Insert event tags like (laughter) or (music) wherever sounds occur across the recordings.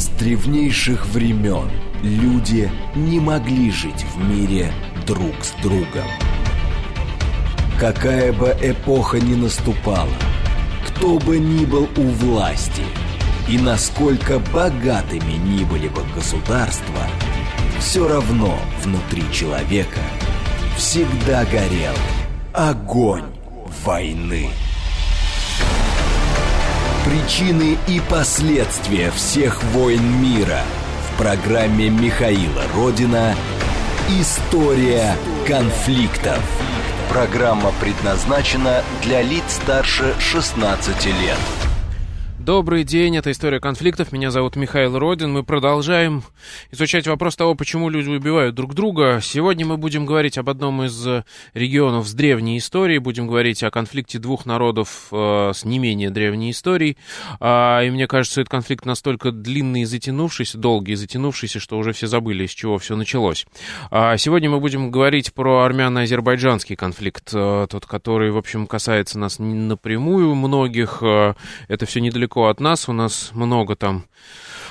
С древнейших времен люди не могли жить в мире друг с другом. Какая бы эпоха ни наступала, кто бы ни был у власти и насколько богатыми ни были бы государства, все равно внутри человека всегда горел огонь войны. Причины и последствия всех войн мира в программе Михаила Родина «История конфликтов». Программа предназначена для лиц старше 16 лет. Добрый день, это «История конфликтов». Меня зовут Михаил Родин. Мы продолжаем изучать вопрос того, почему люди убивают друг друга. Сегодня мы будем говорить об одном из регионов с древней историей. Будем говорить о конфликте двух народов э, с не менее древней историей. А, и мне кажется, этот конфликт настолько длинный и затянувшийся, долгий и затянувшийся, что уже все забыли, с чего все началось. А, сегодня мы будем говорить про армяно-азербайджанский конфликт, э, тот, который, в общем, касается нас напрямую многих. Э, это все недалеко недалеко от нас, у нас много там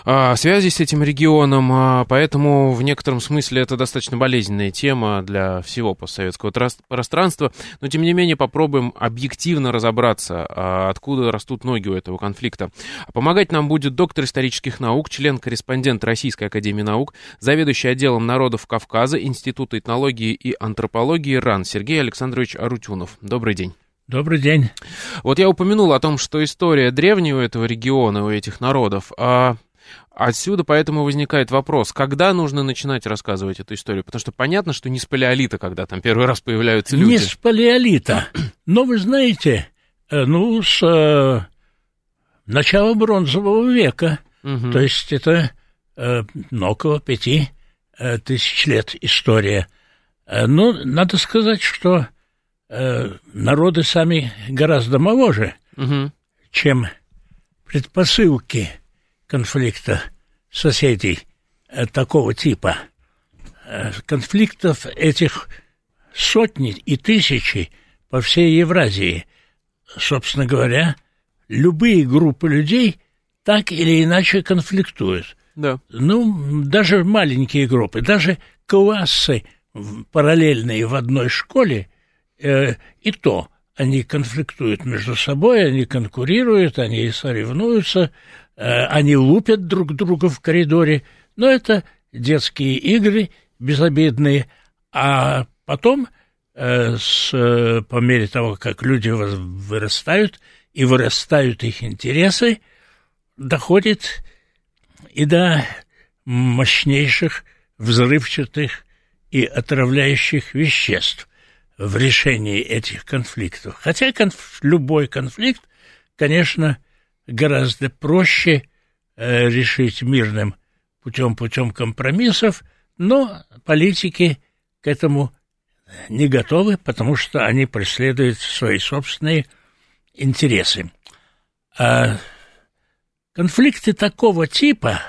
а, связи с этим регионом, а, поэтому в некотором смысле это достаточно болезненная тема для всего постсоветского пространства, но тем не менее попробуем объективно разобраться, а, откуда растут ноги у этого конфликта. Помогать нам будет доктор исторических наук, член-корреспондент Российской Академии Наук, заведующий отделом народов Кавказа Института этнологии и антропологии РАН Сергей Александрович Арутюнов. Добрый день. Добрый день. Вот я упомянул о том, что история древняя у этого региона, у этих народов, а Отсюда поэтому возникает вопрос, когда нужно начинать рассказывать эту историю? Потому что понятно, что не с палеолита, когда там первый раз появляются люди. Не с палеолита. Но вы знаете, э, ну, с э, начала бронзового века. Угу. То есть это э, около пяти э, тысяч лет история. Э, но надо сказать, что э, народы сами гораздо моложе, угу. чем предпосылки конфликта соседей э, такого типа. Э, конфликтов этих сотни и тысячи по всей Евразии. Собственно говоря, любые группы людей так или иначе конфликтуют. Да. Ну, даже маленькие группы, даже классы параллельные в одной школе – э, и то они конфликтуют между собой, они конкурируют, они соревнуются, э, они лупят друг друга в коридоре, но это детские игры безобидные, а потом э, с, по мере того, как люди вырастают и вырастают их интересы, доходит и до мощнейших взрывчатых и отравляющих веществ в решении этих конфликтов. Хотя конф... любой конфликт, конечно, гораздо проще э, решить мирным путем, путем компромиссов, но политики к этому не готовы, потому что они преследуют свои собственные интересы. А конфликты такого типа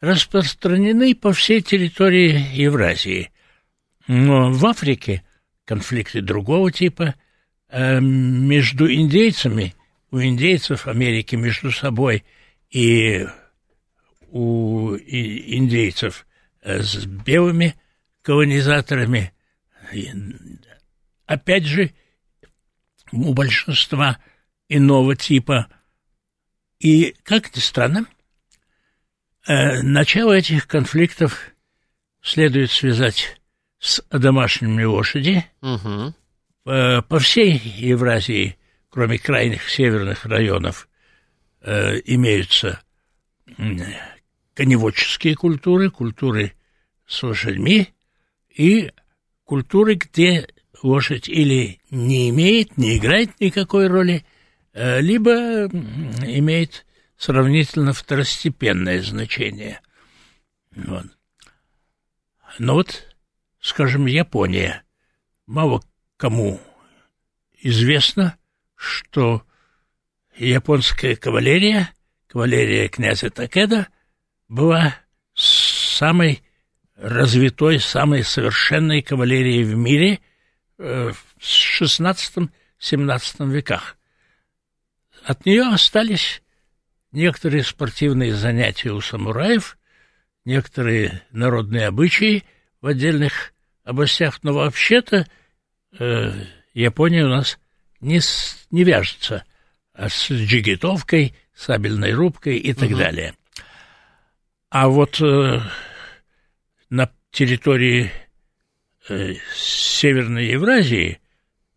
распространены по всей территории Евразии. Но в Африке – конфликты другого типа. Э, между индейцами, у индейцев Америки между собой и у индейцев э, с белыми колонизаторами, опять же, у большинства иного типа. И, как ни странно, э, начало этих конфликтов следует связать с домашними лошади. Угу. По, по всей Евразии, кроме крайних северных районов, э, имеются коневодческие культуры, культуры с лошадьми и культуры, где лошадь или не имеет, не играет никакой роли, э, либо имеет сравнительно второстепенное значение. Вот. Но вот скажем, Япония. Мало кому известно, что японская кавалерия, кавалерия князя Такеда, была самой развитой, самой совершенной кавалерией в мире э, в XVI-XVII веках. От нее остались некоторые спортивные занятия у самураев, некоторые народные обычаи в отдельных областях, но вообще-то э, Япония у нас не, с, не вяжется а с джигитовкой, сабельной рубкой и так угу. далее. А вот э, на территории э, Северной Евразии,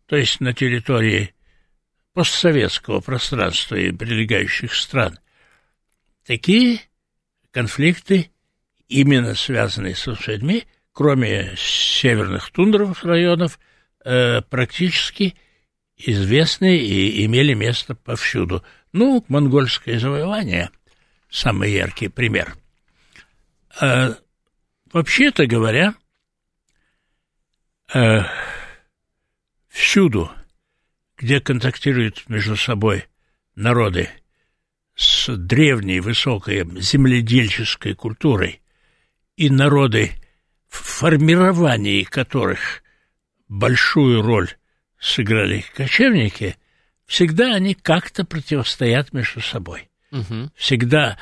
то есть на территории постсоветского пространства и прилегающих стран, такие конфликты, именно связанные с лошадьми, кроме северных тундровых районов, э, практически известны и имели место повсюду. Ну, монгольское завоевание – самый яркий пример. А, вообще-то говоря, а, всюду, где контактируют между собой народы с древней высокой земледельческой культурой и народы, в формировании которых большую роль сыграли кочевники, всегда они как-то противостоят между собой. Угу. Всегда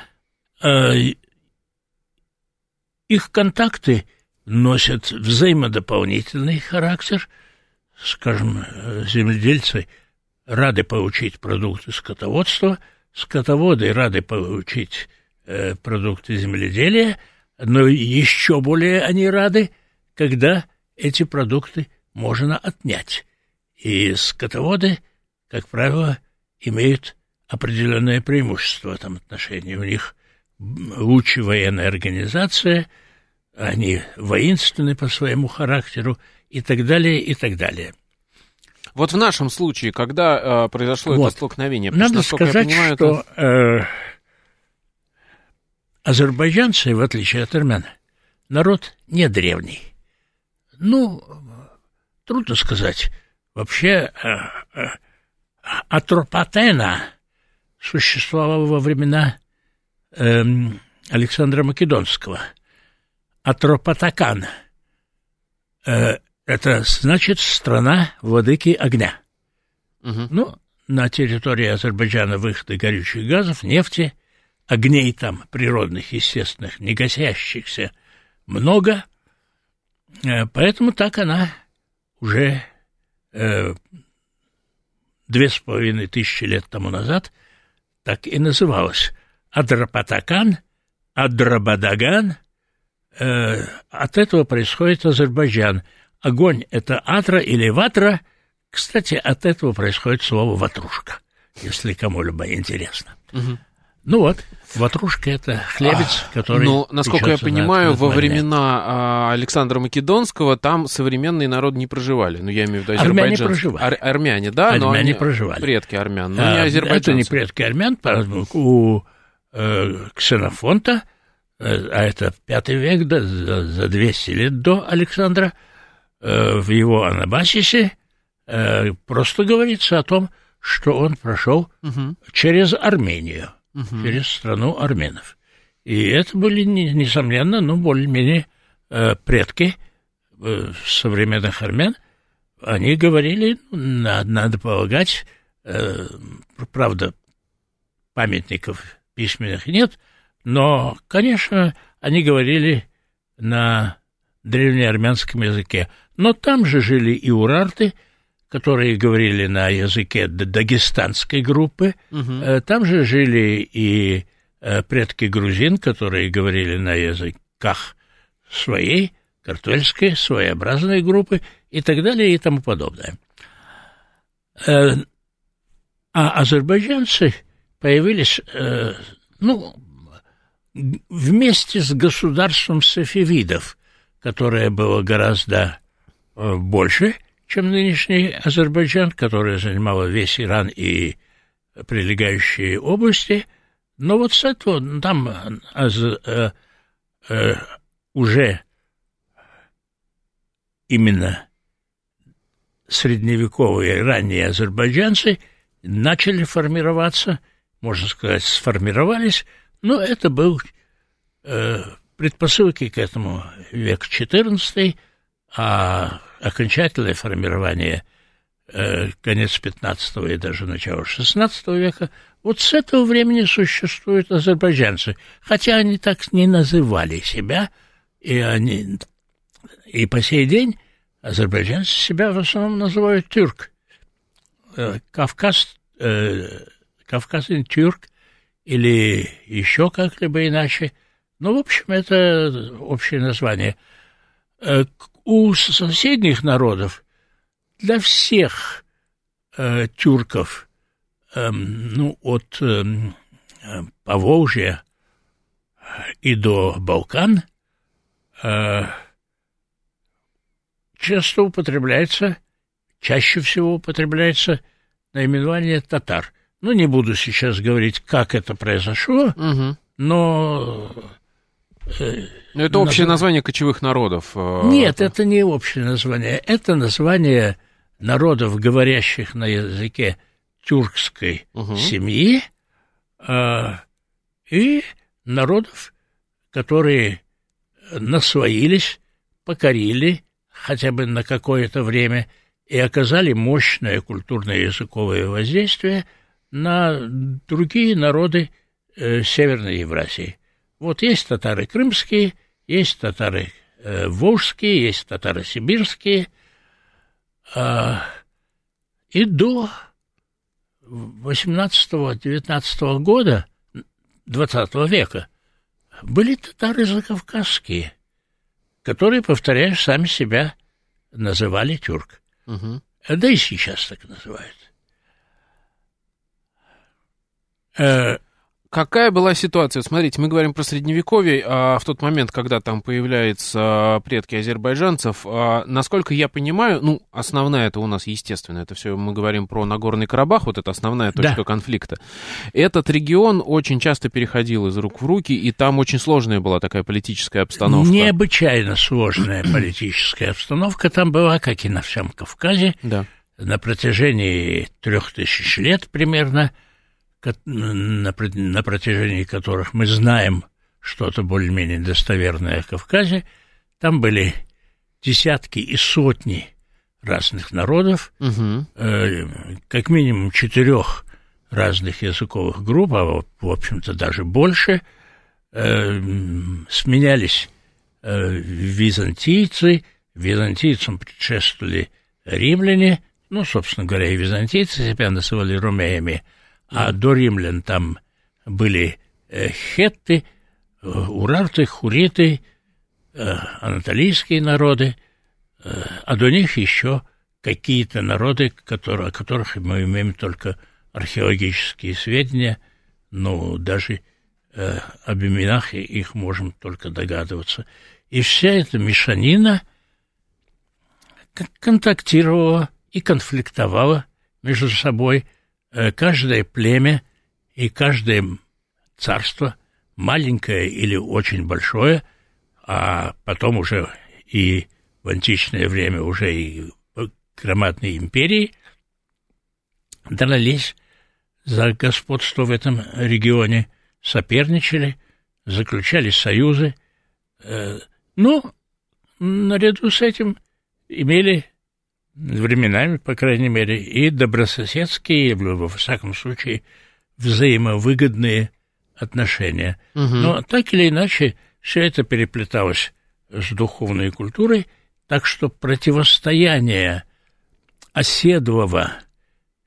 э, их контакты носят взаимодополнительный характер. Скажем, э, земледельцы рады получить продукты скотоводства, скотоводы рады получить э, продукты земледелия, но еще более они рады, когда эти продукты можно отнять. И скотоводы, как правило, имеют определенное преимущество в этом отношении. У них лучше военная организация, они воинственны по своему характеру и так далее, и так далее. Вот в нашем случае, когда э, произошло вот. это столкновение, надо сказать, понимаю, что это... э, азербайджанцы, в отличие от армян, народ не древний. Ну, трудно сказать. Вообще, э, э, Атропатена существовала во времена э, Александра Македонского. Атропатакан э, – это значит страна владыки огня. Угу. Ну, на территории Азербайджана выходы горючих газов, нефти, огней там природных, естественных, не гасящихся много, э, поэтому так она уже Э, две с половиной тысячи лет тому назад так и называлась. Адрапатакан, Адрабадаган. Э, от этого происходит Азербайджан. Огонь – это атра или ватра. Кстати, от этого происходит слово «ватрушка», если кому-либо интересно. Угу. Ну вот, ватрушка – это хлебец, который... Ну, насколько я понимаю, во времена а, Александра Македонского там современный народ не проживали. Ну, я имею в виду Армяне проживали. Ар- армяне, да? Армяне но они проживали. Предки армян, но а, не азербайджанцы. Это не предки армян, у э, Ксенофонта, э, а это пятый век, да, за, за 200 лет до Александра, э, в его Анабасисе э, просто говорится о том, что он прошел угу. через Армению угу. через страну арменов. И это были, несомненно, ну, более-менее э, предки э, современных армян. Они говорили, ну, надо, надо полагать, э, правда, памятников письменных нет, но, конечно, они говорили на древнеармянском языке. Но там же жили и урарты, которые говорили на языке дагестанской группы. Угу. Там же жили и э, предки грузин, которые говорили на языках своей, картвельской, своеобразной группы и так далее и тому подобное. Э, а азербайджанцы появились, ну, вместе с государством сафевидов, которое было гораздо больше – чем нынешний Азербайджан, который занимал весь Иран и прилегающие области. Но вот с этого там аз, э, э, уже именно средневековые ранние азербайджанцы начали формироваться, можно сказать, сформировались, но это был э, предпосылки к этому век XIV, а окончательное формирование э, конец XV и даже начало XVI века Вот с этого времени существуют азербайджанцы, хотя они так не называли себя, и они и по сей день азербайджанцы себя в основном называют тюрк. Э, Кавказ, э, Кавказин тюрк или еще как-либо иначе. Ну, в общем, это общее название. Э, у соседних народов для всех э, тюрков, э, ну, от э, Поволжья и до Балкан, э, часто употребляется, чаще всего употребляется наименование татар. Ну, не буду сейчас говорить, как это произошло, угу. но... Э, но это общее наз... название кочевых народов. Э, Нет, это не общее название. Это название народов, говорящих на языке тюркской угу. семьи, э, и народов, которые насвоились, покорили хотя бы на какое-то время и оказали мощное культурное языковое воздействие на другие народы э, Северной Евразии. Вот есть татары крымские, есть татары э, волжские, есть татары сибирские, э, и до 18-19 года 20 века были татары закавказские – которые, повторяю, сами себя называли тюрк. Угу. Да и сейчас так называют. Какая была ситуация? Смотрите, мы говорим про средневековье, а в тот момент, когда там появляются предки азербайджанцев, а, насколько я понимаю, ну, основная это у нас, естественно, это все мы говорим про Нагорный Карабах, вот это основная точка да. конфликта. Этот регион очень часто переходил из рук в руки, и там очень сложная была такая политическая обстановка. Необычайно сложная (clears throat) политическая обстановка там была, как и на всем Кавказе. Да. На протяжении трех тысяч лет примерно – на, на протяжении которых мы знаем что-то более-менее достоверное о Кавказе, там были десятки и сотни разных народов, угу. э, как минимум четырех разных языковых групп, а в общем-то даже больше, э, сменялись э, византийцы, византийцам предшествовали римляне, ну, собственно говоря, и византийцы себя называли ромеями, а до римлян там были э, хетты, э, урарты, хуриты, э, анатолийские народы, а до них еще какие-то народы, которые, о которых мы имеем только археологические сведения, но даже э, об именах их можем только догадываться. И вся эта мешанина контактировала и конфликтовала между собой – каждое племя и каждое царство, маленькое или очень большое, а потом уже и в античное время уже и громадные империи, дрались за господство в этом регионе, соперничали, заключали союзы, э, но наряду с этим имели временами, по крайней мере, и добрососедские, во всяком случае, взаимовыгодные отношения. Угу. Но так или иначе, все это переплеталось с духовной культурой, так что противостояние оседлого,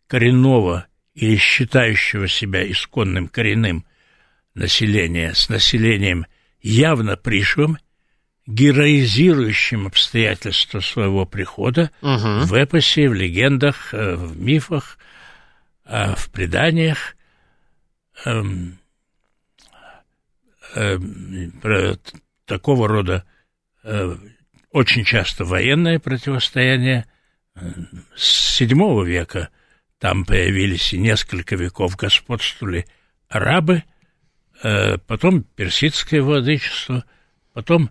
коренного или считающего себя исконным коренным населения с населением явно пришлым героизирующим обстоятельства своего прихода угу. в эпосе, в легендах, э, в мифах, э, в преданиях. Эм, эм, про такого рода э, очень часто военное противостояние. С VII века там появились и несколько веков господствовали арабы, потом персидское владычество, потом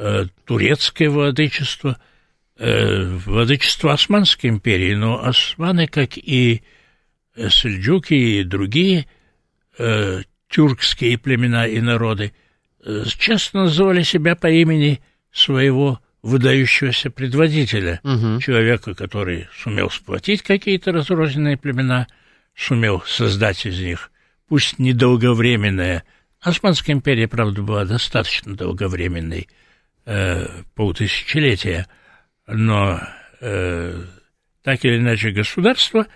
Э, турецкое владычество, э, владычество Османской империи, но османы, как и э, сельджуки и другие тюркские племена и народы, часто называли себя по имени своего выдающегося предводителя, угу. человека, который сумел сплотить какие-то разрозненные племена, сумел создать из них пусть недолговременная, Османская империя, правда, была достаточно долговременной, э, полтысячелетия, но э, так или иначе государства,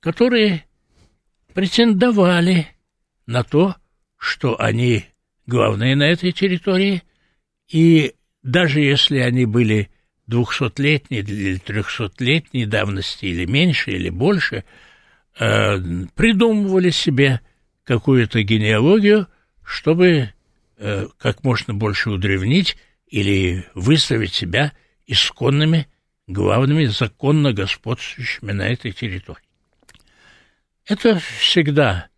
которые претендовали на то, что они главные на этой территории, и даже если они были двухсотлетней или трехсотлетней давности, или меньше, или больше, э, придумывали себе какую-то генеалогию, чтобы э, как можно больше удревнить или выставить себя исконными, главными, законно господствующими на этой территории. Это всегда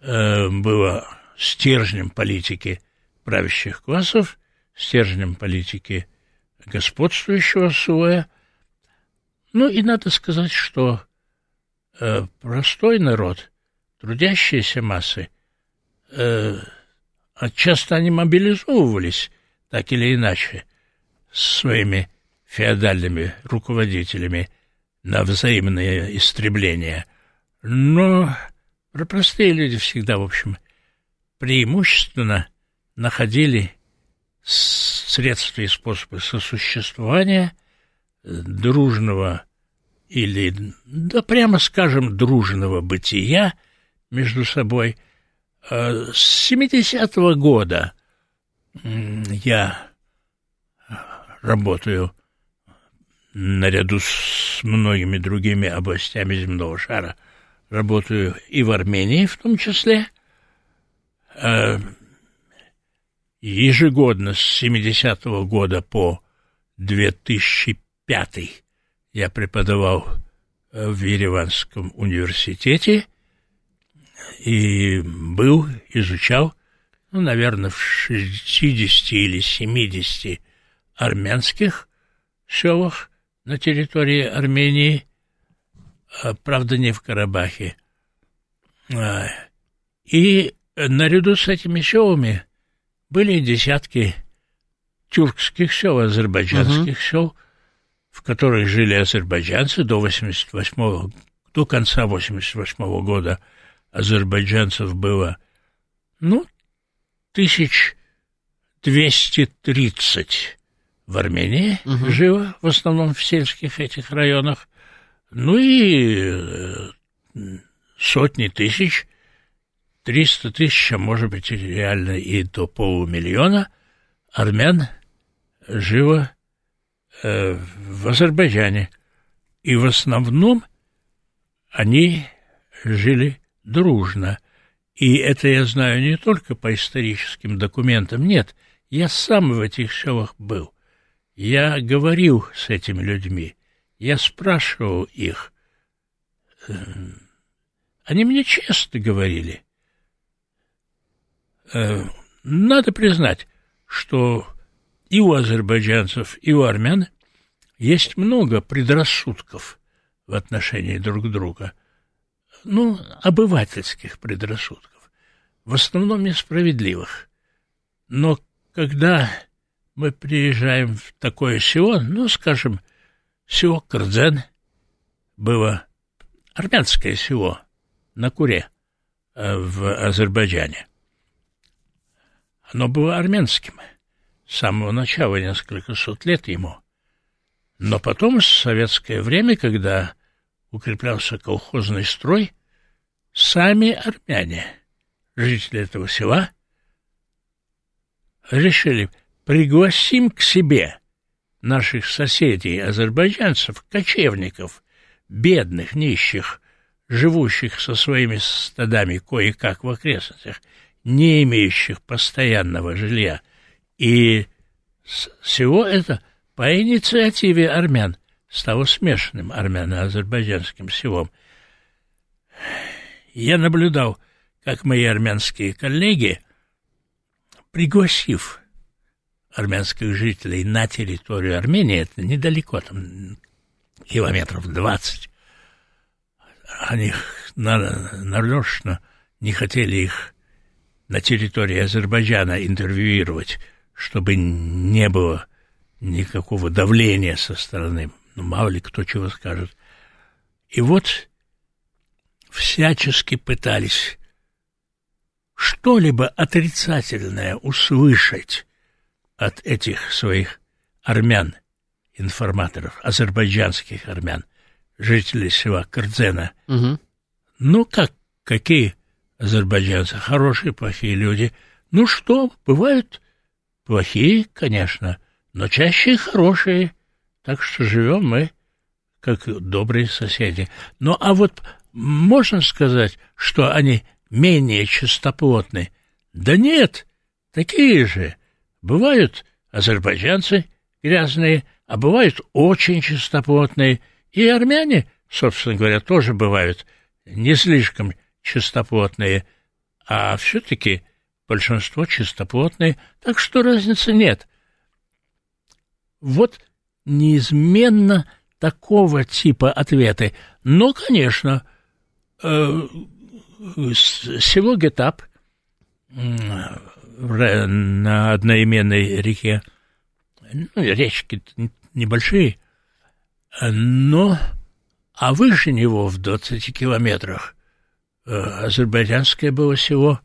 э, было стержнем политики правящих классов, стержнем политики господствующего слоя. Ну и надо сказать, что э, простой народ, трудящиеся массы, э, часто они мобилизовывались так или иначе своими феодальными руководителями на взаимное истребление. Но простые люди всегда, в общем, преимущественно находили средства и способы сосуществования дружного или, да прямо скажем, дружного бытия между собой. Э, с 70-го года я работаю наряду с многими другими областями земного шара, работаю и в Армении в том числе. Э, ежегодно с 70-го года по 2005 я преподавал э, в Ереванском университете и был, изучал, ну, наверное, в 60 или 70 армянских селах на территории Армении, а, правда, не в Карабахе. А, и наряду с этими селами были десятки тюркских сел, азербайджанских uh-huh. сел, в которых жили азербайджанцы до 88 до конца 88 -го года азербайджанцев было, ну, тысяч двести тридцать в Армении угу. жило, в основном в сельских этих районах, ну и э, сотни тысяч, триста тысяч, а может быть реально и до полумиллиона армян жило э, в Азербайджане. И в основном они жили дружно. И это я знаю не только по историческим документам, нет, я сам в этих селах был. Я говорил с этими людьми, я спрашивал их. Эм, они мне честно говорили. Э, надо признать, что и у азербайджанцев, и у армян есть много предрассудков в отношении друг друга, ну, обывательских предрассудков, в основном несправедливых. Но когда мы приезжаем в такое село, ну, скажем, село Кырдзен, было армянское село на Куре э, в Азербайджане. Оно было армянским с самого начала, несколько сот лет ему. Но потом, в советское время, когда укреплялся колхозный строй, сами армяне, жители этого села, решили – пригласим к себе наших соседей, азербайджанцев, кочевников, бедных, нищих, живущих со своими стадами кое-как в окрестностях, не имеющих постоянного жилья. И всего это по инициативе армян стало смешанным армяно-азербайджанским селом. Я наблюдал, как мои армянские коллеги, пригласив армянских жителей на территорию Армении, это недалеко, там километров двадцать. Они нарочно не хотели их на территории Азербайджана интервьюировать, чтобы не было никакого давления со стороны, ну, мало ли кто чего скажет. И вот всячески пытались что-либо отрицательное услышать от этих своих армян, информаторов, азербайджанских армян, жителей села Кырдзена. Угу. Ну, как, какие азербайджанцы? Хорошие, плохие люди. Ну что, бывают плохие, конечно, но чаще хорошие. Так что живем мы как добрые соседи. Ну, а вот можно сказать, что они менее чистоплотны? Да нет, такие же. Бывают азербайджанцы грязные, а бывают очень чистоплотные. И армяне, собственно говоря, тоже бывают не слишком чистоплотные, а все-таки большинство чистоплотные, так что разницы нет. Вот неизменно такого типа ответы. Но, конечно, э, село Гетап на одноименной реке, ну, речки небольшие, но, а выше него в 20 километрах э, азербайджанское было село.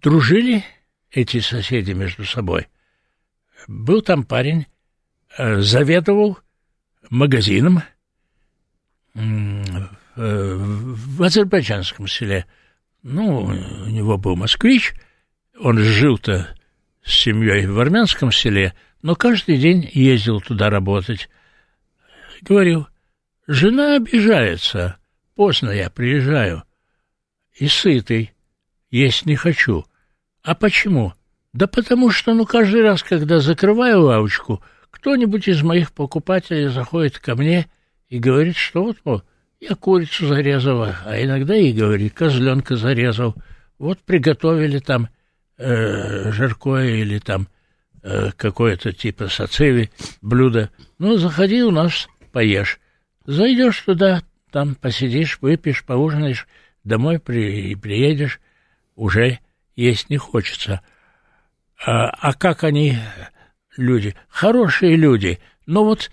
Дружили эти соседи между собой. Был там парень, заведовал магазином в азербайджанском селе. Ну, у него был москвич, он жил-то с семьей в армянском селе, но каждый день ездил туда работать. Говорил, жена обижается, поздно я приезжаю, и сытый, есть не хочу. А почему? Да потому что, ну, каждый раз, когда закрываю лавочку, кто-нибудь из моих покупателей заходит ко мне и говорит, что вот, мол, я курицу зарезала, а иногда и говорит, козленка зарезал. Вот приготовили там э, жаркое или там э, какое-то типа сациви блюдо. Ну, заходи у нас, поешь. Зайдешь туда, там посидишь, выпьешь, поужинаешь, домой при, приедешь, уже есть не хочется. А, а как они, люди? Хорошие люди, но вот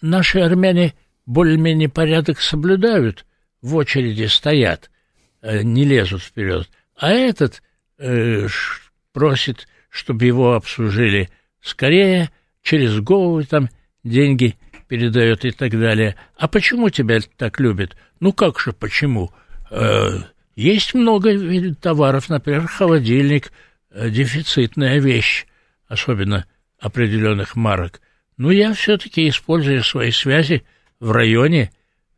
наши армяне более-менее порядок соблюдают, в очереди стоят, э, не лезут вперед. А этот э, просит, чтобы его обслужили скорее, через голову там деньги передает и так далее. А почему тебя так любят? Ну как же почему? Э, есть много товаров, например, холодильник, э, дефицитная вещь, особенно определенных марок. Но я все-таки, используя свои связи, в районе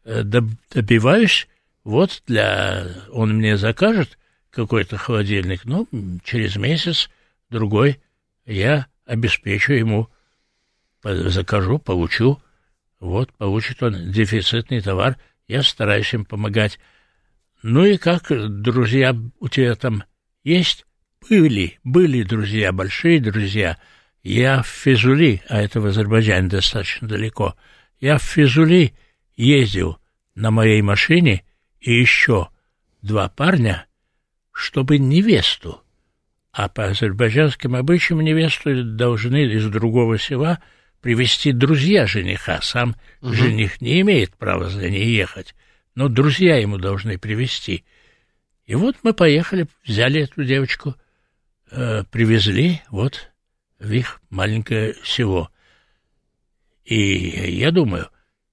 э, добиваюсь, вот для... Он мне закажет какой-то холодильник, ну, через месяц, другой, я обеспечу ему, закажу, получу, вот, получит он дефицитный товар, я стараюсь им помогать. Ну и как, друзья у тебя там есть? Были, были друзья, большие друзья. Я в Физули, а это в Азербайджане достаточно далеко, — я в Физули ездил на моей машине и еще два парня, чтобы невесту, а по азербайджанским обычаям невесту должны из другого села привести друзья жениха. Сам угу. жених не имеет права за ней ехать, но друзья ему должны привести. И вот мы поехали, взяли эту девочку, э, привезли вот в их маленькое село. И я думаю,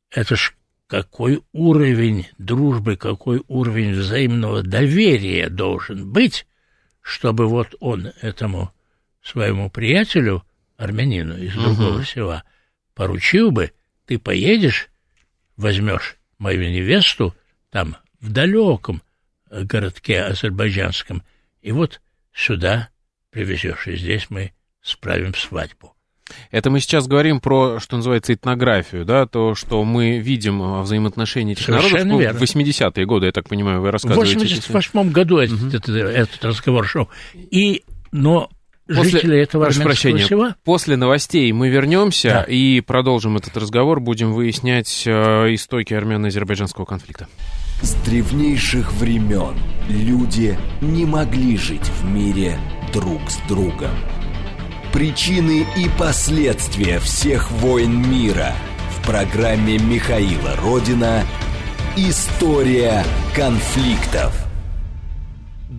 это ж какой уровень дружбы, какой уровень взаимного доверия должен быть, чтобы вот он этому своему приятелю, армянину из другого uh-huh. села, поручил бы, ты поедешь, возьмешь мою невесту там, в далеком городке азербайджанском, и вот сюда привезешь, и здесь мы справим свадьбу. Это мы сейчас говорим про, что называется, этнографию, да, то, что мы видим во взаимоотношении этих Совершенно народов верно. в 80-е годы, я так понимаю, вы рассказываете. В 88 году угу. этот, этот, этот разговор шел. И, но После, жители этого армянского села. После новостей мы вернемся да. и продолжим этот разговор, будем выяснять э, истоки армяно-азербайджанского конфликта. С древнейших времен люди не могли жить в мире друг с другом. Причины и последствия всех войн мира в программе Михаила Родина «История конфликтов».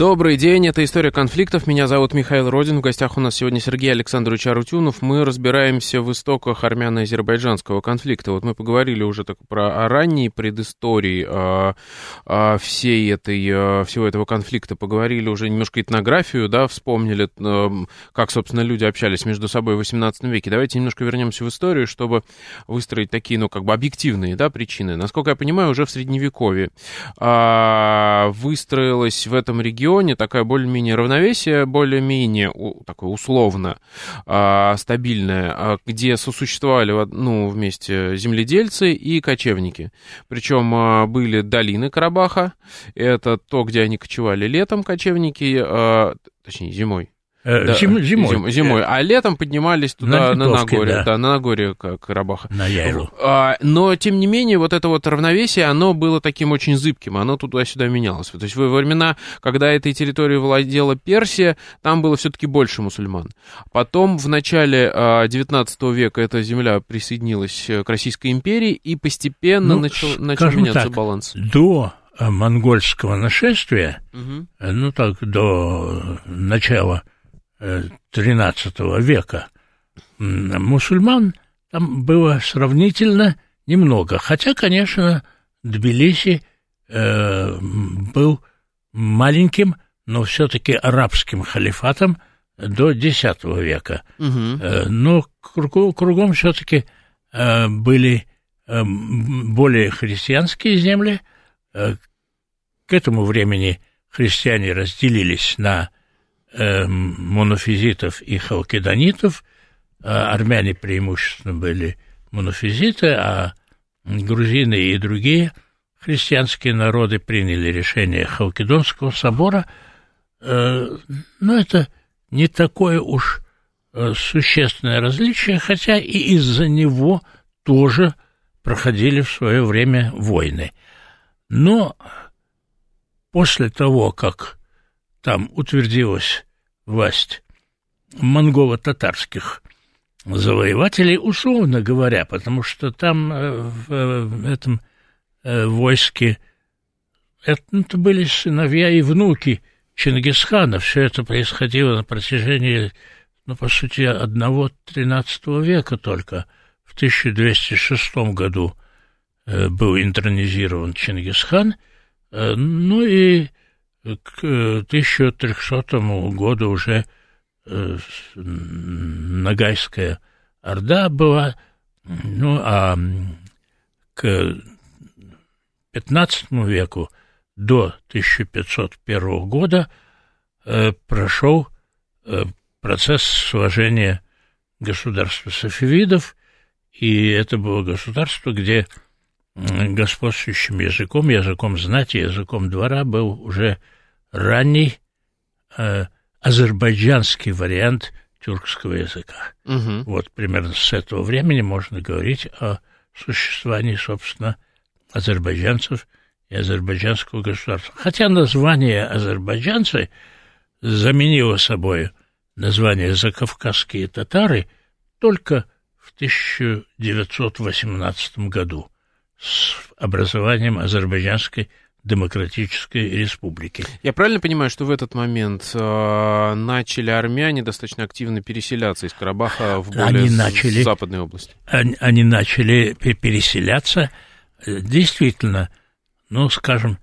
Добрый день, это «История конфликтов». Меня зовут Михаил Родин. В гостях у нас сегодня Сергей Александрович Арутюнов. Мы разбираемся в истоках армяно-азербайджанского конфликта. Вот мы поговорили уже так про ранние предыстории а, а, всей этой, а, всего этого конфликта. Поговорили уже немножко этнографию, да, вспомнили, а, как, собственно, люди общались между собой в XVIII веке. Давайте немножко вернемся в историю, чтобы выстроить такие, ну, как бы объективные, да, причины. Насколько я понимаю, уже в Средневековье а, выстроилась в этом регионе регионе такая более-менее равновесие, более-менее такое условно а, стабильное, а, где сосуществовали ну, вместе земледельцы и кочевники. Причем а, были долины Карабаха, это то, где они кочевали летом, кочевники, точнее зимой, да, зим, зимой. Зим, зимой. А летом поднимались туда, на, на Нагоре, да. да, на Нагоре Карабаха. На Яйлу. А, но, тем не менее, вот это вот равновесие, оно было таким очень зыбким, оно туда-сюда менялось. То есть во времена, когда этой территорией владела Персия, там было все-таки больше мусульман. Потом, в начале а, 19 века, эта земля присоединилась к Российской империи, и постепенно ну, начал, начал меняться так, баланс. До э, монгольского нашествия, угу. ну так, до начала XIII века. Мусульман там было сравнительно немного. Хотя, конечно, Тбилиси э, был маленьким, но все-таки арабским халифатом до X века. Угу. Э, но кругом, кругом все-таки э, были э, более христианские земли. Э, к этому времени христиане разделились на э, монофизитов и халкидонитов. А армяне преимущественно были монофизиты, а грузины и другие христианские народы приняли решение Халкидонского собора. Э, но это не такое уж э, существенное различие, хотя и из-за него тоже проходили в свое время войны. Но после того, как там утвердилась власть монголо-татарских завоевателей, условно говоря, потому что там э, в этом э, войске это, это были сыновья и внуки Чингисхана. Все это происходило на протяжении, ну, по сути, одного XIII века только. В 1206 году э, был интронизирован Чингисхан, ну и к 1300 году уже э, Ногайская Орда была, ну, а к 15 веку до 1501 года э, прошел э, процесс сложения государства Софивидов, и это было государство, где господствующим языком, языком знати, языком двора был уже ранний э, азербайджанский вариант тюркского языка. Угу. Вот примерно с этого времени можно говорить о существовании, собственно, азербайджанцев и азербайджанского государства. Хотя название азербайджанцы заменило собой название закавказские татары только в 1918 году с образованием Азербайджанской Демократической Республики. Я правильно понимаю, что в этот момент э, начали армяне достаточно активно переселяться из Карабаха в более они начали, области? Они, они начали переселяться. Действительно, ну, скажем,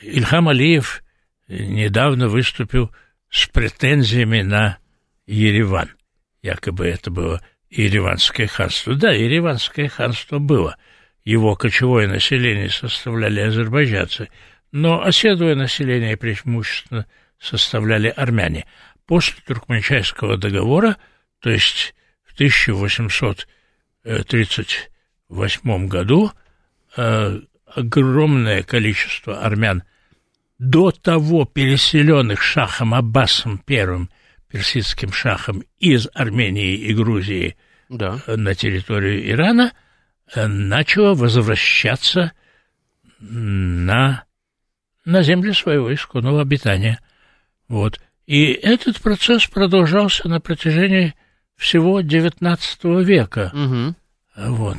Ильхам Алиев недавно выступил с претензиями на Ереван. Якобы это было Ереванское ханство. Да, Ереванское ханство было – его кочевое население составляли азербайджанцы, но оседлое население преимущественно составляли армяне. После Туркменчайского договора, то есть в 1838 году, э, огромное количество армян, до того переселенных шахом Аббасом I, персидским шахом, из Армении и Грузии да. на территорию Ирана – начало возвращаться на, на землю своего исконного обитания. Вот. И этот процесс продолжался на протяжении всего XIX века. Угу. Вот.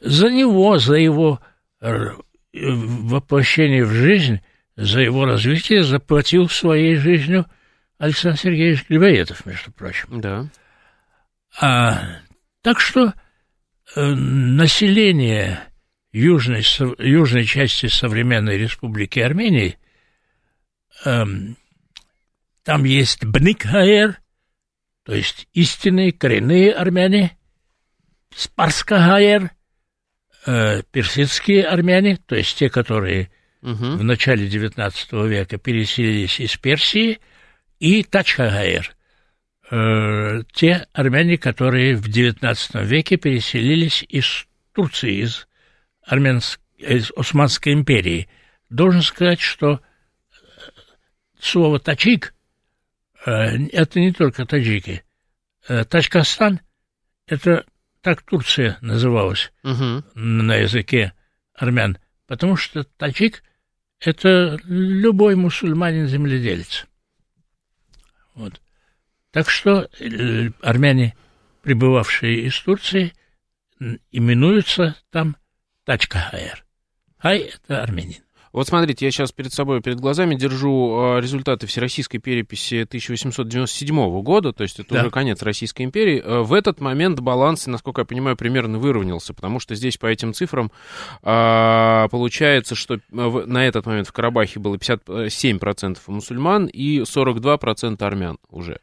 За него, за его воплощение в жизнь, за его развитие заплатил своей жизнью Александр Сергеевич Грибоедов, между прочим. Да. А, так что э, население южной, южной части современной республики Армении, э, там есть Бникхаер, то есть истинные коренные армяне, Спарскахаер, э, персидские армяне, то есть те, которые угу. в начале XIX века переселились из Персии, и Тачхагаер, э, те армяне, которые в XIX веке переселились из Турции, из, Армянск... из Османской империи. Должен сказать, что э, слово «тачик» э, это не только таджики. Э, Тачкастан – это так Турция называлась угу. на языке армян, потому что таджик – это любой мусульманин-земледелец. Вот. Так что э, армяне, прибывавшие из Турции, именуются там Тачкахайр. Хай – это армянин. Вот смотрите, я сейчас перед собой, перед глазами держу а, результаты Всероссийской переписи 1897 года, то есть это да. уже конец Российской империи. А, в этот момент баланс, насколько я понимаю, примерно выровнялся, потому что здесь по этим цифрам а, получается, что на этот момент в Карабахе было 57% мусульман и 42% армян уже.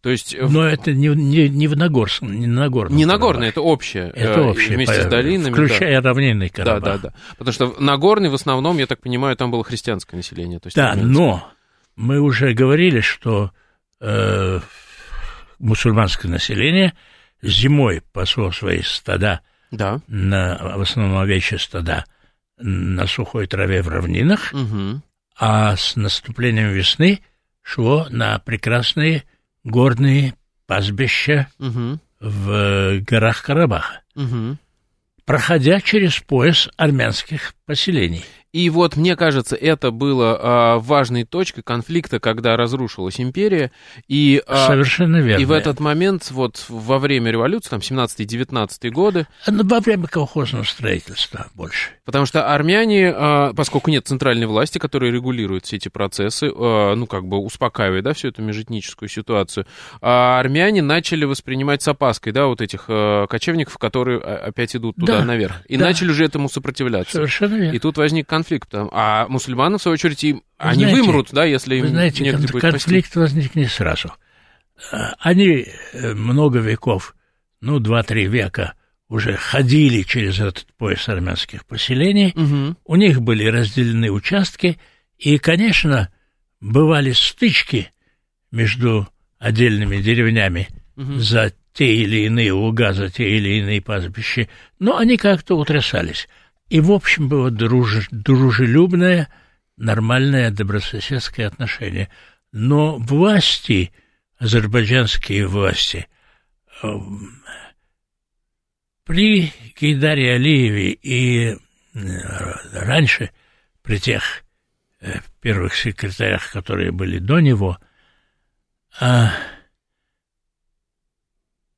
То есть... Но это не, не, не в Нагорском, не Нагорном. Не Нагорный, это общее. Это э, общее. Вместе по, с долинами. Включая да. равнинный Карабах. Да, да, да. Потому что Нагорный в основном, я так понимаю, там было христианское население. То есть да, но мы уже говорили, что э, мусульманское население зимой пасло свои стада, да. на, в основном овечьи стада, на сухой траве в равнинах, угу. а с наступлением весны шло на прекрасные горные пастбища угу. в горах Карабаха, угу. проходя через пояс армянских поселений. И вот, мне кажется, это было а, важной точкой конфликта, когда разрушилась империя. И, а, Совершенно верно. И в этот момент, вот во время революции, там, 17-19 годы... Ну, во время колхозного строительства больше. Потому что армяне, а, поскольку нет центральной власти, которая регулирует все эти процессы, а, ну, как бы успокаивает, да, всю эту межэтническую ситуацию, а армяне начали воспринимать с опаской, да, вот этих а, кочевников, которые а, опять идут туда да, наверх. И да. начали уже этому сопротивляться. Совершенно верно. И тут возник конфликт конфликт. А мусульманы, в свою очередь, им, они знаете, вымрут, да, если им знаете, негде будет конфликт спасти. возник не сразу. А, они э, много веков, ну, два-три века уже ходили через этот пояс армянских поселений, угу. у них были разделены участки, и, конечно, бывали стычки между отдельными деревнями угу. за те или иные луга, за те или иные пастбища, но они как-то утрясались. И, в общем, было друж... дружелюбное, нормальное добрососедское отношение. Но власти, азербайджанские власти, эм, при Гейдаре Алиеве и э, раньше, при тех э, первых секретарях, которые были до него, а,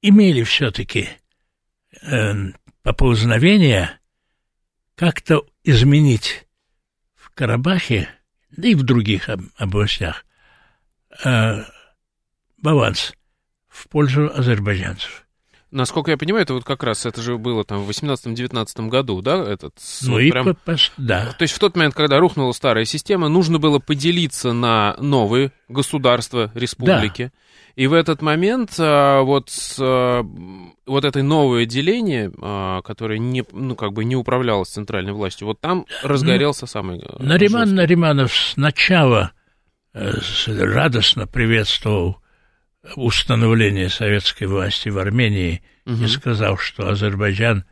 имели все-таки э, поползновения как-то изменить в Карабахе, да и в других областях, э, баланс в пользу азербайджанцев. Насколько я понимаю, это вот как раз, это же было там в 18-19 году, да? Этот, ну вот и прям... по, да. То есть в тот момент, когда рухнула старая система, нужно было поделиться на новые государства, республики. Да. И в этот момент а, вот, а, вот это новое деление, а, которое не, ну, как бы не управлялось центральной властью, вот там разгорелся ну, самый... Нариман жесткий. Нариманов сначала э, радостно приветствовал установление советской власти в Армении угу. и сказал, что Азербайджан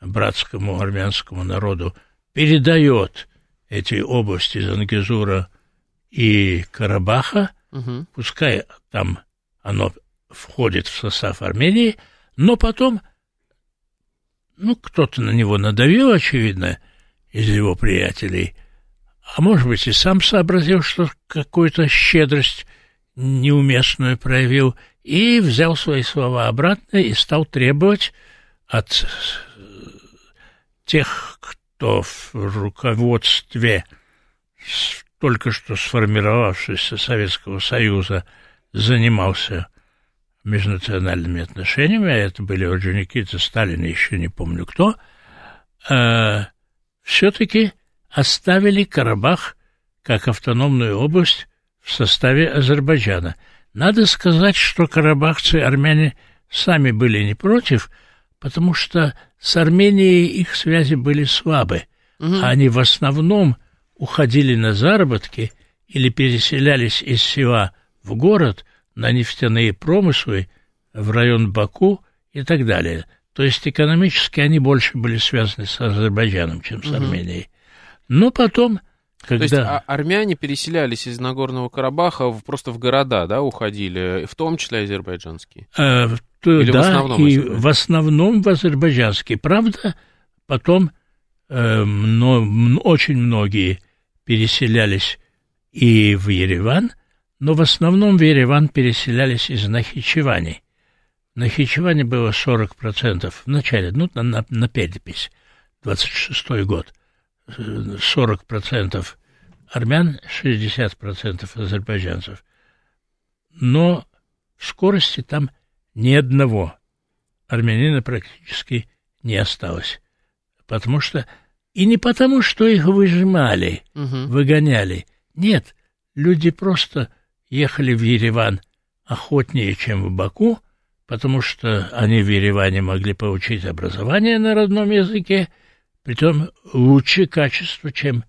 братскому армянскому народу передает эти области Зангезура и Карабаха, угу. пускай там оно входит в состав Армении, но потом, ну, кто-то на него надавил, очевидно, из его приятелей, а может быть и сам сообразил, что какую-то щедрость неуместную проявил, и взял свои слова обратно и стал требовать от тех, кто в руководстве только что сформировавшегося Советского Союза занимался межнациональными отношениями, а это были Орджоникидзе, Сталин и еще не помню кто, э, все-таки оставили Карабах как автономную область в составе Азербайджана. Надо сказать, что карабахцы, армяне, сами были не против, потому что с Арменией их связи были слабы. Угу. Они в основном уходили на заработки или переселялись из села в город на нефтяные промыслы в район Баку и так далее. То есть экономически они больше были связаны с Азербайджаном, чем с угу. Арменией. Но потом, когда... То есть а армяне переселялись из Нагорного Карабаха в, просто в города, да, уходили, в том числе азербайджанские? Э, то, Или да, в основном и в основном в азербайджанские. Правда, потом э, но, очень многие переселялись и в Ереван, но в основном в Ереван переселялись из Нахичевани. В Нахичеване было 40% в начале, ну, на, на, на перепись, 26-й год. 40% армян, 60% азербайджанцев. Но в скорости там ни одного армянина практически не осталось. Потому что и не потому, что их выжимали, угу. выгоняли. Нет, люди просто ехали в Ереван охотнее, чем в Баку, потому что они в Ереване могли получить образование на родном языке, притом лучшее качество, чем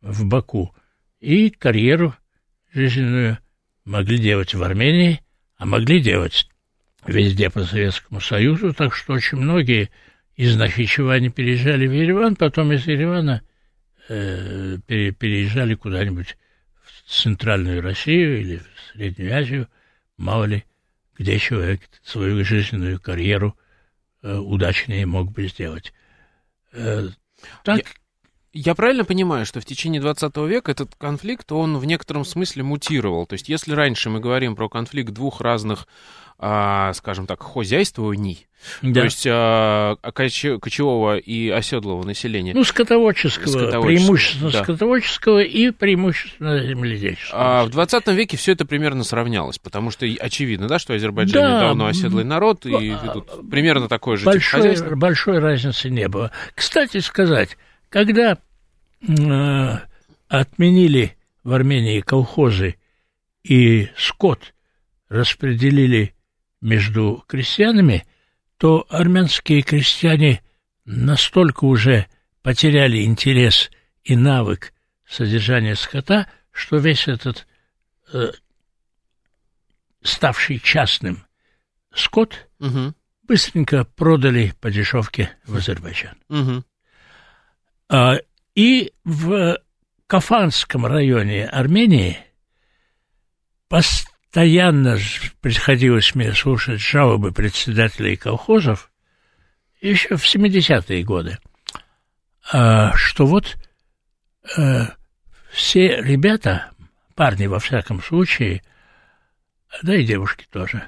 в Баку, и карьеру жизненную могли делать в Армении, а могли делать везде по Советскому Союзу, так что очень многие из Нахичевани переезжали в Ереван, потом из Еревана э, переезжали куда-нибудь в Центральную Россию или в Среднюю Азию, мало ли, где человек свою жизненную карьеру э, удачнее мог бы сделать. Э, так... Я, я правильно понимаю, что в течение 20 века этот конфликт, он в некотором смысле мутировал? То есть если раньше мы говорим про конфликт двух разных скажем так, хозяйствований, да. то есть а, кочевого и оседлого населения. Ну, скотоводческого, скотоводческого преимущественно да. скотоводческого и преимущественно земледельческого. А в 20 веке все это примерно сравнялось, потому что очевидно, да, что Азербайджан да, давно оседлый народ, и ведут примерно такое же большой, тип хозяйства. Большой разницы не было. Кстати сказать, когда э, отменили в Армении колхозы и скот распределили между крестьянами, то армянские крестьяне настолько уже потеряли интерес и навык содержания скота, что весь этот э, ставший частным скот угу. быстренько продали по дешевке в Азербайджан. Угу. А, и в Кафанском районе Армении пост постоянно приходилось мне слушать жалобы председателей колхозов еще в 70-е годы, а, что вот э, все ребята, парни во всяком случае, да и девушки тоже,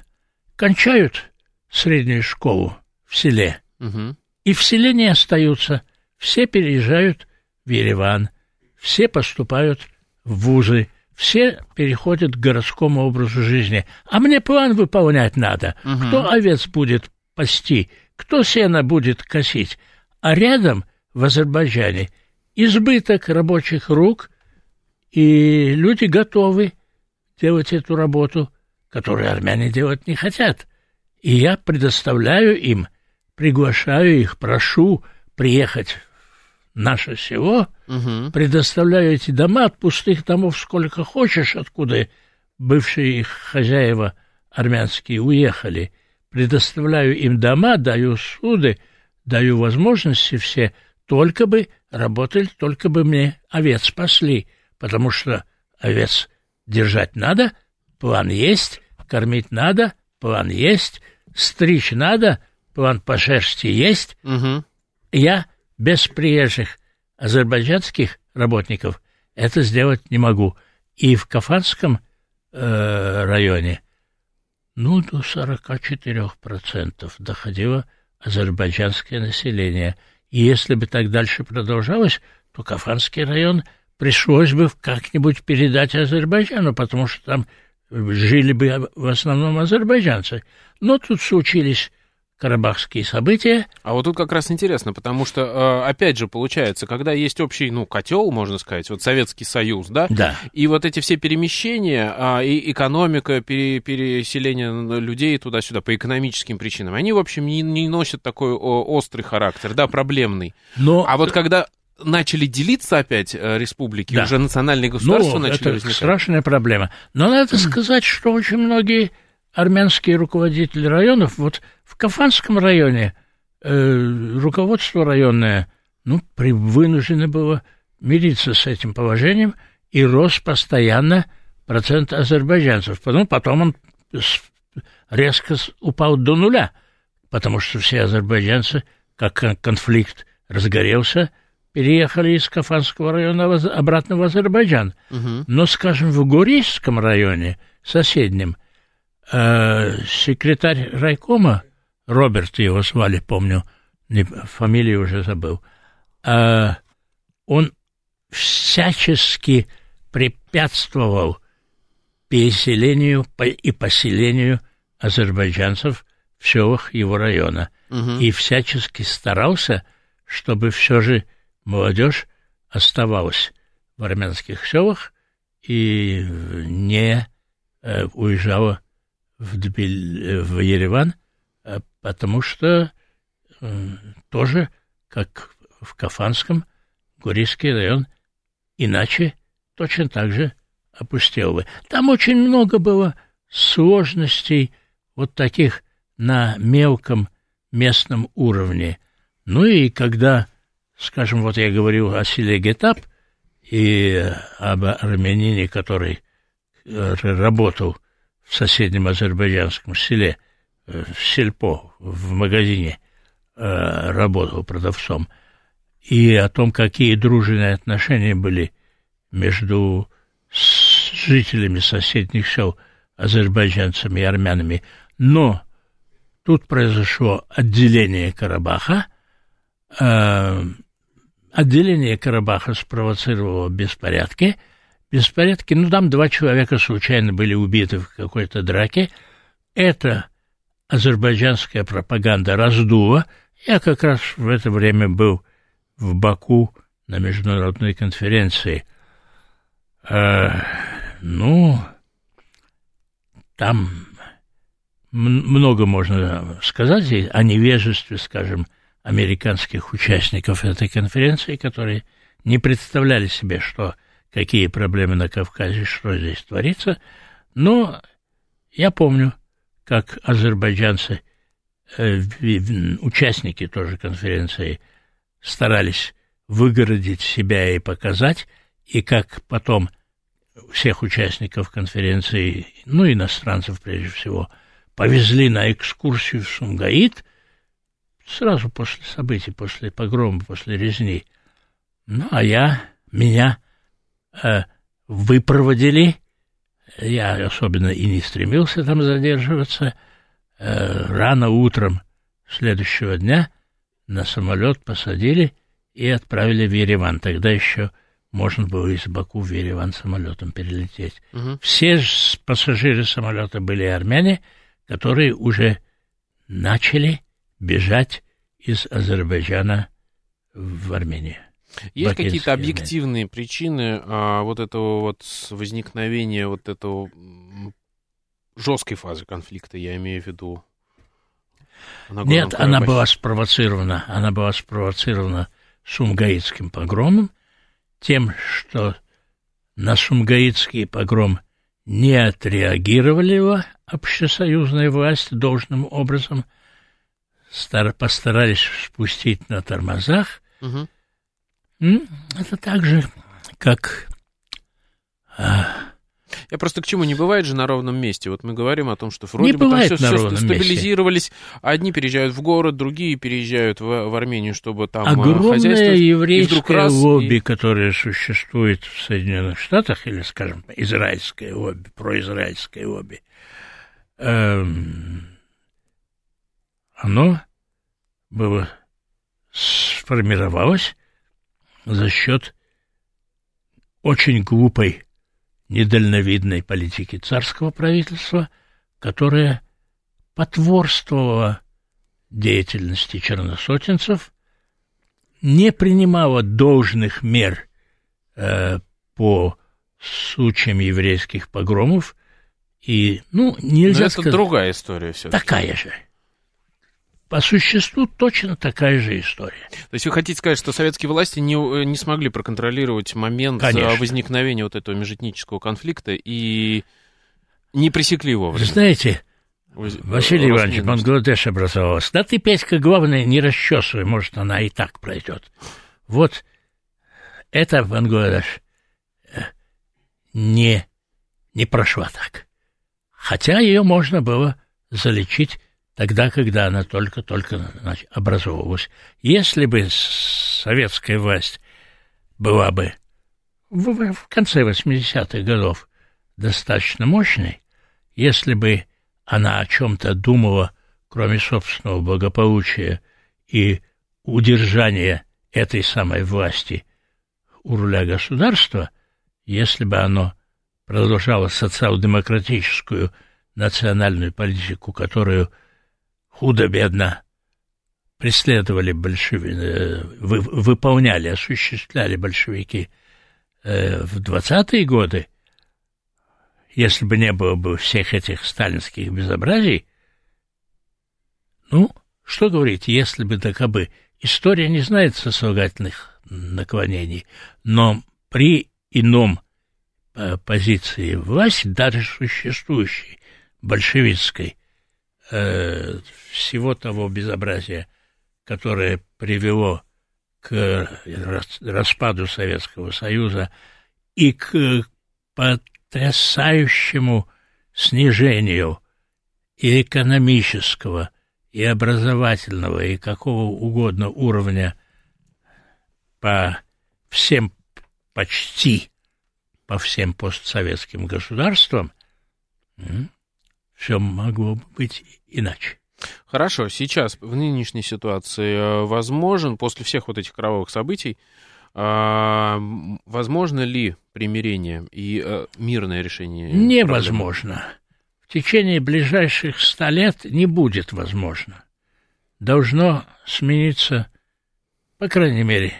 кончают среднюю школу в селе, угу. и в селе не остаются, все переезжают в Ереван, все поступают в вузы, все переходят к городскому образу жизни. А мне план выполнять надо. Угу. Кто овец будет пасти, кто сено будет косить. А рядом, в Азербайджане, избыток рабочих рук, и люди готовы делать эту работу, которую армяне делать не хотят. И я предоставляю им, приглашаю их, прошу приехать наше село, угу. предоставляю эти дома от пустых домов сколько хочешь, откуда бывшие их хозяева армянские уехали. Предоставляю им дома, даю суды, даю возможности все, только бы работали, только бы мне овец спасли, потому что овец держать надо, план есть, кормить надо, план есть, стричь надо, план по шерсти есть. Угу. Я без приезжих азербайджанских работников это сделать не могу. И в Кафанском э, районе, ну, до 44% доходило азербайджанское население. И если бы так дальше продолжалось, то Кафанский район пришлось бы как-нибудь передать Азербайджану, потому что там жили бы в основном азербайджанцы. Но тут случились карабахские события. А вот тут как раз интересно, потому что, э, опять же, получается, когда есть общий, ну, котел, можно сказать, вот Советский Союз, да? Да. И вот эти все перемещения, а, и экономика, пере, переселение людей туда-сюда по экономическим причинам, они, в общем, не, не носят такой острый характер, да, проблемный. Но... А вот когда начали делиться опять э, республики, да. уже национальные государства ну, начали это возникать. страшная проблема. Но надо (clears throat) сказать, что очень многие армянские руководители районов, вот в Кафанском районе э, руководство районное, ну, при, вынуждено было мириться с этим положением, и рос постоянно процент азербайджанцев. Потом, потом он резко упал до нуля, потому что все азербайджанцы, как конфликт разгорелся, переехали из Кафанского района обратно в Азербайджан. Угу. Но, скажем, в Гурийском районе, соседнем, э, секретарь райкома, Роберт его звали, помню, не, фамилию уже забыл, э, он всячески препятствовал переселению и поселению азербайджанцев в селах его района. Угу. И всячески старался, чтобы все же молодежь оставалась в армянских селах и не э, уезжала в, Тбиль, в Ереван, э, потому что э, тоже, как в Кафанском, Гурийский район иначе точно так же опустел бы. Там очень много было сложностей вот таких на мелком местном уровне. Ну и когда Скажем, вот я говорил о селе Гетап и об армянине, который э, работал в соседнем азербайджанском селе, э, в сельпо, в магазине э, работал продавцом, и о том, какие дружные отношения были между жителями соседних сел, азербайджанцами и армянами. Но тут произошло отделение Карабаха, Отделение Карабаха спровоцировало беспорядки. Беспорядки, ну там два человека случайно были убиты в какой-то драке. Это азербайджанская пропаганда раздула. Я как раз в это время был в Баку на международной конференции. Э, ну, там много можно сказать о невежестве, скажем, американских участников этой конференции, которые не представляли себе, что какие проблемы на Кавказе, что здесь творится. Но я помню, как азербайджанцы, э, участники тоже конференции, старались выгородить себя и показать, и как потом всех участников конференции, ну, иностранцев прежде всего, повезли на экскурсию в Сумгаит – сразу после событий, после погрома, после резни. Ну, а я, меня выпроводили, я особенно и не стремился там задерживаться, э, рано утром следующего дня на самолет посадили и отправили в Ереван. Тогда еще можно было из Баку в Ереван самолетом перелететь. Угу. Все пассажиры самолета были армяне, которые уже начали бежать из Азербайджана в Армению. Есть какие-то объективные причины а, вот этого вот возникновения вот этого жесткой фазы конфликта, я имею в виду? Нет, Карабахе. она была спровоцирована, она была спровоцирована Сумгаитским погромом, тем, что на Сумгаитский погром не отреагировали общесоюзная власть должным образом – стар, постарались спустить на тормозах. Угу. Это так же, как... А... Я просто к чему не бывает же на ровном месте. Вот мы говорим о том, что вроде не бы там все, все стабилизировались. Месте. Одни переезжают в город, другие переезжают в, в Армению, чтобы там Огромное еврейское раз, лобби, и... которое существует в Соединенных Штатах, или, скажем, израильское лобби, произраильское лобби, эм, оно было сформировалось за счет очень глупой, недальновидной политики царского правительства, которая потворствовала деятельности черносотенцев, не принимала должных мер э, по случаям еврейских погромов, и, ну, нельзя Но это сказать... другая история все Такая же. По существу точно такая же история. То есть вы хотите сказать, что советские власти не, э, не смогли проконтролировать момент Конечно. возникновения вот этого межэтнического конфликта и не пресекли его? Вы знаете, Василий Иванович. Бангладеш образовалась. Да ты, Петька, главное, не расчесывай, может, она и так пройдет. Вот это Бангладеш э, не, не прошла так. Хотя ее можно было залечить тогда, когда она только-только образовывалась. Если бы советская власть была бы в- в конце 80-х годов достаточно мощной, если бы она о чем-то думала, кроме собственного благополучия и удержания этой самой власти у руля государства, если бы оно продолжало социал-демократическую национальную политику, которую худо-бедно преследовали большевики, вы, выполняли, осуществляли большевики э, в 20-е годы, если бы не было бы всех этих сталинских безобразий, ну, что говорить, если бы да кабы. История не знает сослагательных наклонений, но при ином э, позиции власти, даже существующей, большевистской, э, всего того безобразия, которое привело к рас- распаду Советского Союза и к потрясающему снижению и экономического, и образовательного, и какого угодно уровня по всем почти по всем постсоветским государствам, все могло бы быть иначе. Хорошо, сейчас, в нынешней ситуации, э, возможен, после всех вот этих кровавых событий, а, возможно ли примирение и э, мирное решение? проблемы? Невозможно. В течение ближайших ста лет не будет возможно. Должно смениться, по крайней мере,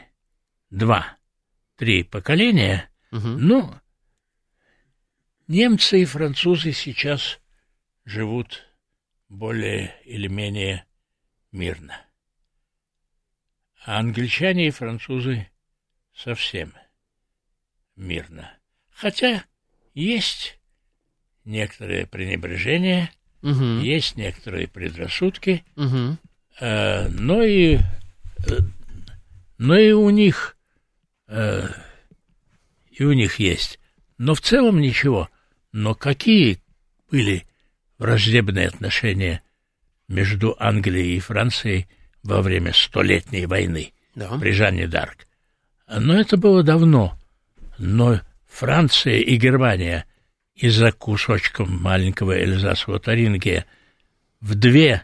два-три поколения. Мгм. Ну, немцы и французы сейчас живут более или менее мирно. А англичане и французы совсем мирно. Хотя есть некоторое пренебрежение, Мгм. есть некоторые предрассудки, Мгм. э, но и, э, но и у них э, и у них есть. Но в целом ничего. Но какие были враждебные отношения между Англией и Францией во время Столетней войны Да. при Жанне Дарк? Но это было давно. Но Франция и Германия из-за кусочком маленького Эльзасового Тарингия в две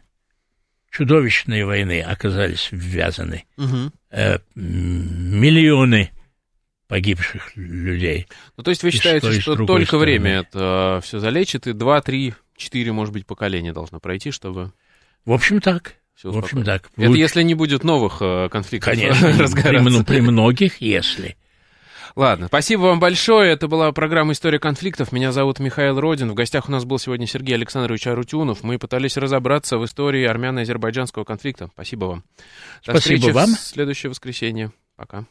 чудовищные войны оказались ввязаны. Мгм. Э, миллионы погибших людей. Ну, то есть вы считаете, что только время это все залечит, и два, три, четыре, может быть, поколения должно пройти, чтобы В общем, так. все В общем, так. Это Луч- если не будет новых э, конфликтов Конечно, (laughs) при, при многих, если. Ладно, спасибо вам большое. Это была программа «История конфликтов». Меня зовут Михаил Родин. В гостях у нас был сегодня Сергей Александрович Арутюнов. Мы пытались разобраться в истории армяно-азербайджанского конфликта. Спасибо вам. До Спасибо встречи вам. в следующее воскресенье. Пока.